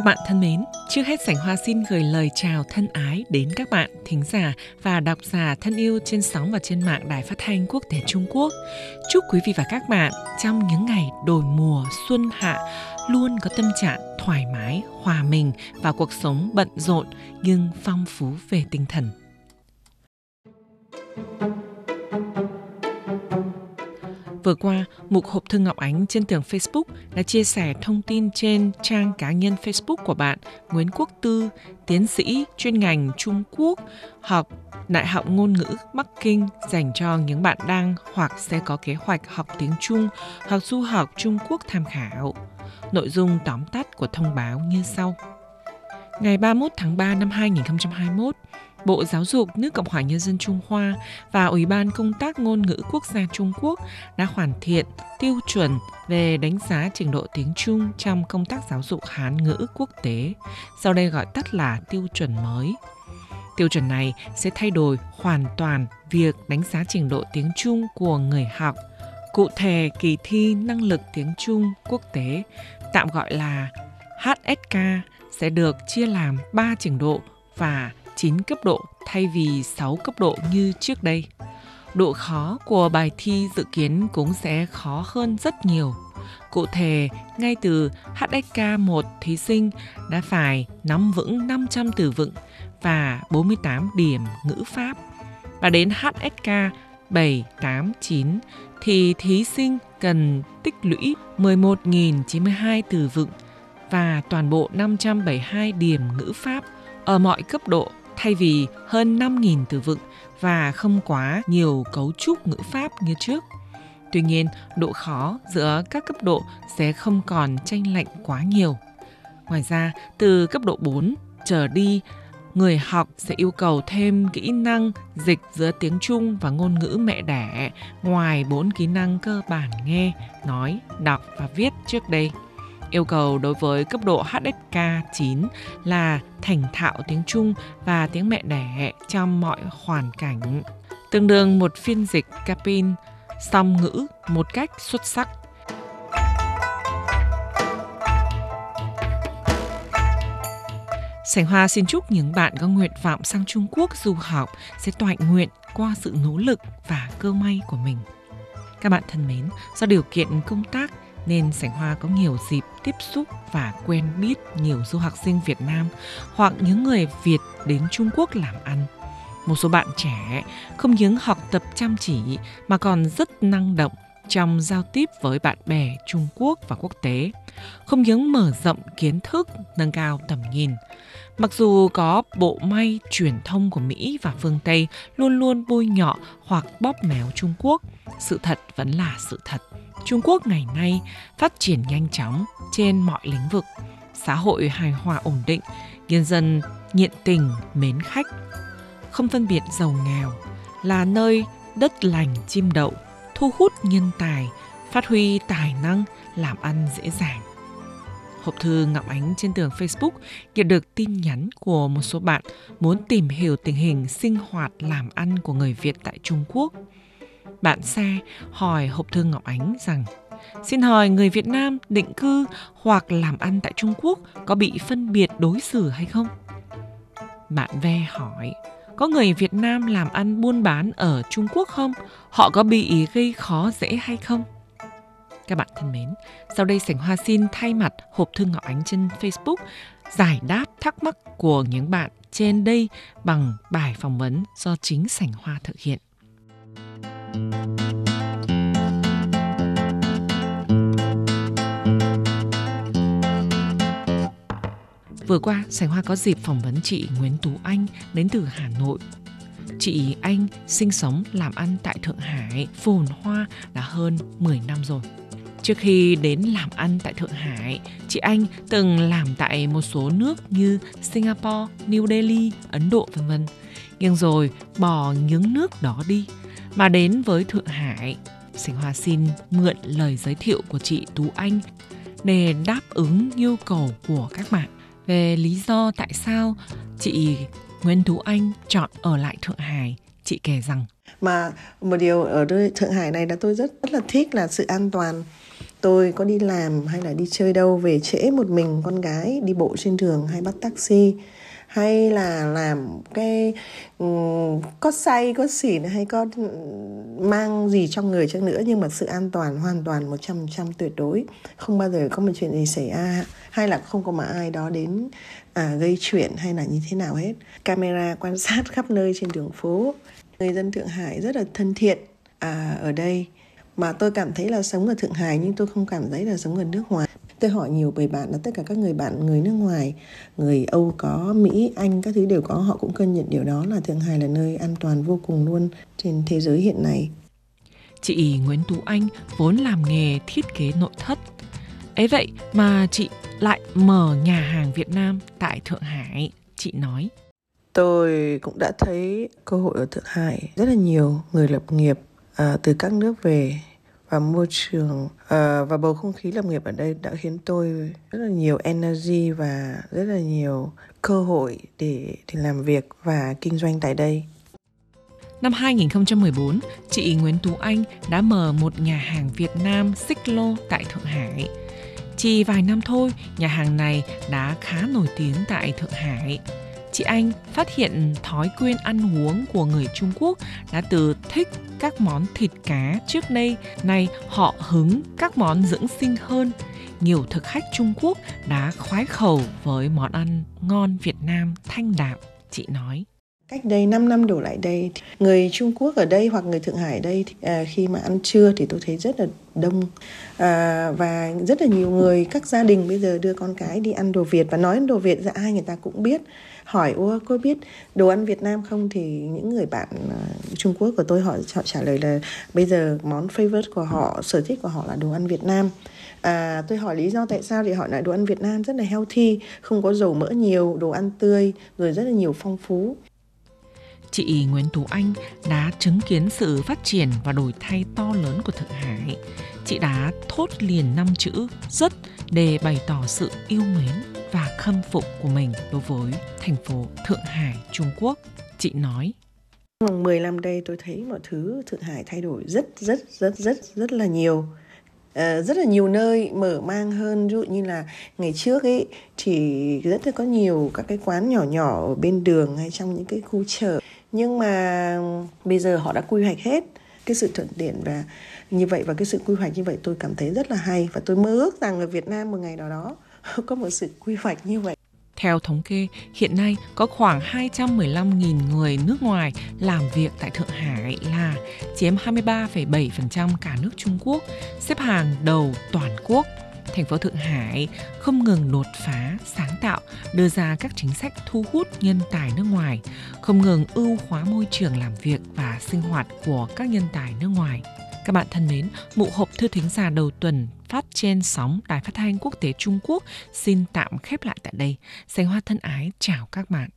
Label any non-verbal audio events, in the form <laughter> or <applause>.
Các bạn thân mến, trước hết Sảnh Hoa xin gửi lời chào thân ái đến các bạn thính giả và độc giả thân yêu trên sóng và trên mạng Đài Phát thanh Quốc tế Trung Quốc. Chúc quý vị và các bạn trong những ngày đổi mùa xuân hạ luôn có tâm trạng thoải mái, hòa mình vào cuộc sống bận rộn nhưng phong phú về tinh thần. Vừa qua, mục hộp thư Ngọc Ánh trên tường Facebook đã chia sẻ thông tin trên trang cá nhân Facebook của bạn Nguyễn Quốc Tư, tiến sĩ chuyên ngành Trung Quốc, học Đại học Ngôn ngữ Bắc Kinh dành cho những bạn đang hoặc sẽ có kế hoạch học tiếng Trung hoặc du học Trung Quốc tham khảo. Nội dung tóm tắt của thông báo như sau. Ngày 31 tháng 3 năm 2021, Bộ Giáo dục nước Cộng hòa Nhân dân Trung Hoa và Ủy ban Công tác Ngôn ngữ Quốc gia Trung Quốc đã hoàn thiện tiêu chuẩn về đánh giá trình độ tiếng Trung trong công tác giáo dục Hán ngữ quốc tế, sau đây gọi tắt là tiêu chuẩn mới. Tiêu chuẩn này sẽ thay đổi hoàn toàn việc đánh giá trình độ tiếng Trung của người học. Cụ thể, kỳ thi năng lực tiếng Trung quốc tế, tạm gọi là HSK, sẽ được chia làm 3 trình độ và 9 cấp độ thay vì 6 cấp độ như trước đây. Độ khó của bài thi dự kiến cũng sẽ khó hơn rất nhiều. Cụ thể, ngay từ HSK 1 thí sinh đã phải nắm vững 500 từ vựng và 48 điểm ngữ pháp. Và đến HSK 7, 8, 9 thì thí sinh cần tích lũy 11.092 từ vựng và toàn bộ 572 điểm ngữ pháp ở mọi cấp độ thay vì hơn 5.000 từ vựng và không quá nhiều cấu trúc ngữ pháp như trước. Tuy nhiên, độ khó giữa các cấp độ sẽ không còn tranh lệch quá nhiều. Ngoài ra, từ cấp độ 4 trở đi, người học sẽ yêu cầu thêm kỹ năng dịch giữa tiếng Trung và ngôn ngữ mẹ đẻ ngoài bốn kỹ năng cơ bản nghe, nói, đọc và viết trước đây. Yêu cầu đối với cấp độ HSK 9 là thành thạo tiếng Trung và tiếng mẹ đẻ trong mọi hoàn cảnh, tương đương một phiên dịch Capin song ngữ một cách xuất sắc. Sảnh Hoa xin chúc những bạn có nguyện vọng sang Trung Quốc du học sẽ toại nguyện qua sự nỗ lực và cơ may của mình. Các bạn thân mến, do điều kiện công tác nên Sảnh Hoa có nhiều dịp tiếp xúc và quen biết nhiều du học sinh Việt Nam hoặc những người Việt đến Trung Quốc làm ăn. Một số bạn trẻ không những học tập chăm chỉ mà còn rất năng động trong giao tiếp với bạn bè Trung Quốc và quốc tế, không những mở rộng kiến thức, nâng cao tầm nhìn. Mặc dù có bộ may truyền thông của Mỹ và phương Tây luôn luôn bôi nhọ hoặc bóp méo Trung Quốc, sự thật vẫn là sự thật. Trung Quốc ngày nay phát triển nhanh chóng trên mọi lĩnh vực, xã hội hài hòa ổn định, nhân dân nhiệt tình, mến khách, không phân biệt giàu nghèo, là nơi đất lành chim đậu, thu hút nhân tài, phát huy tài năng, làm ăn dễ dàng. Hộp thư Ngọc Ánh trên tường Facebook nhận được tin nhắn của một số bạn muốn tìm hiểu tình hình sinh hoạt làm ăn của người Việt tại Trung Quốc – bạn xe hỏi hộp thư Ngọc Ánh rằng Xin hỏi người Việt Nam định cư hoặc làm ăn tại Trung Quốc có bị phân biệt đối xử hay không? Bạn ve hỏi có người Việt Nam làm ăn buôn bán ở Trung Quốc không? Họ có bị gây khó dễ hay không? Các bạn thân mến, sau đây Sảnh Hoa xin thay mặt hộp thư Ngọc Ánh trên Facebook giải đáp thắc mắc của những bạn trên đây bằng bài phỏng vấn do chính Sảnh Hoa thực hiện. Vừa qua, Sành Hoa có dịp phỏng vấn chị Nguyễn Tú Anh đến từ Hà Nội. Chị Anh sinh sống làm ăn tại Thượng Hải, phồn hoa đã hơn 10 năm rồi. Trước khi đến làm ăn tại Thượng Hải, chị Anh từng làm tại một số nước như Singapore, New Delhi, Ấn Độ vân vân. Nhưng rồi bỏ những nước đó đi mà đến với Thượng Hải. Sành Hoa xin mượn lời giới thiệu của chị Tú Anh để đáp ứng yêu cầu của các bạn về lý do tại sao chị Nguyễn Tú Anh chọn ở lại Thượng Hải. Chị kể rằng mà một điều ở nơi Thượng Hải này là tôi rất rất là thích là sự an toàn tôi có đi làm hay là đi chơi đâu, về trễ một mình con gái đi bộ trên đường hay bắt taxi hay là làm cái um, có say có xỉn hay có ừ, mang gì trong người chăng nữa nhưng mà sự an toàn hoàn toàn 100% tuyệt đối. Không bao giờ có một chuyện gì xảy ra hay là không có mà ai đó đến à, gây chuyện hay là như thế nào hết. Camera quan <laughs> sát khắp nơi trên đường phố. Người dân thượng hải rất là thân thiện à, ở đây. Mà tôi cảm thấy là sống ở thượng hải nhưng tôi không cảm thấy là sống ở nước ngoài tôi hỏi nhiều người bạn là tất cả các người bạn người nước ngoài người âu có mỹ anh các thứ đều có họ cũng cân nhận điều đó là thượng hải là nơi an toàn vô cùng luôn trên thế giới hiện nay. Chị nguyễn tú anh vốn làm nghề thiết kế nội thất. Ấy vậy mà chị lại mở nhà hàng việt nam tại thượng hải chị nói. Tôi cũng đã thấy cơ hội ở thượng hải rất là nhiều người lập nghiệp à, từ các nước về và môi trường uh, và bầu không khí lập nghiệp ở đây đã khiến tôi rất là nhiều energy và rất là nhiều cơ hội để để làm việc và kinh doanh tại đây. Năm 2014, chị Nguyễn Tú Anh đã mở một nhà hàng Việt Nam Xích Lô tại Thượng Hải. Chỉ vài năm thôi, nhà hàng này đã khá nổi tiếng tại Thượng Hải chị Anh phát hiện thói quen ăn uống của người Trung Quốc đã từ thích các món thịt cá trước đây, nay họ hứng các món dưỡng sinh hơn. Nhiều thực khách Trung Quốc đã khoái khẩu với món ăn ngon Việt Nam thanh đạm, chị nói. Cách đây 5 năm đổ lại đây, người Trung Quốc ở đây hoặc người Thượng Hải ở đây thì, à, khi mà ăn trưa thì tôi thấy rất là đông. À, và rất là nhiều người các gia đình bây giờ đưa con cái đi ăn đồ Việt và nói đồ Việt ra ai người ta cũng biết. Hỏi ô cô biết đồ ăn Việt Nam không? Thì những người bạn uh, Trung Quốc của tôi họ, họ trả lời là bây giờ món favorite của họ sở thích của họ là đồ ăn Việt Nam. À, tôi hỏi lý do tại sao thì họ nói đồ ăn Việt Nam rất là healthy không có dầu mỡ nhiều đồ ăn tươi rồi rất là nhiều phong phú chị Nguyễn Tú Anh đã chứng kiến sự phát triển và đổi thay to lớn của Thượng Hải. Chị đã thốt liền năm chữ rất để bày tỏ sự yêu mến và khâm phục của mình đối với thành phố Thượng Hải, Trung Quốc. Chị nói. Vòng 10 năm đây tôi thấy mọi thứ Thượng Hải thay đổi rất rất rất rất rất là nhiều. Uh, rất là nhiều nơi mở mang hơn ví dụ như là ngày trước ấy thì rất là có nhiều các cái quán nhỏ nhỏ ở bên đường hay trong những cái khu chợ nhưng mà bây giờ họ đã quy hoạch hết cái sự thuận tiện và như vậy và cái sự quy hoạch như vậy tôi cảm thấy rất là hay và tôi mơ ước rằng ở Việt Nam một ngày nào đó <laughs> có một sự quy hoạch như vậy. Theo thống kê, hiện nay có khoảng 215.000 người nước ngoài làm việc tại Thượng Hải là chiếm 23,7% cả nước Trung Quốc, xếp hàng đầu toàn quốc. Thành phố Thượng Hải không ngừng đột phá, sáng tạo, đưa ra các chính sách thu hút nhân tài nước ngoài, không ngừng ưu hóa môi trường làm việc và sinh hoạt của các nhân tài nước ngoài. Các bạn thân mến, mụ hộp thư thính giả đầu tuần phát trên sóng Đài Phát thanh Quốc tế Trung Quốc xin tạm khép lại tại đây. Sánh Hoa thân ái chào các bạn.